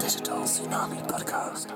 Digital Tsunami Podcast.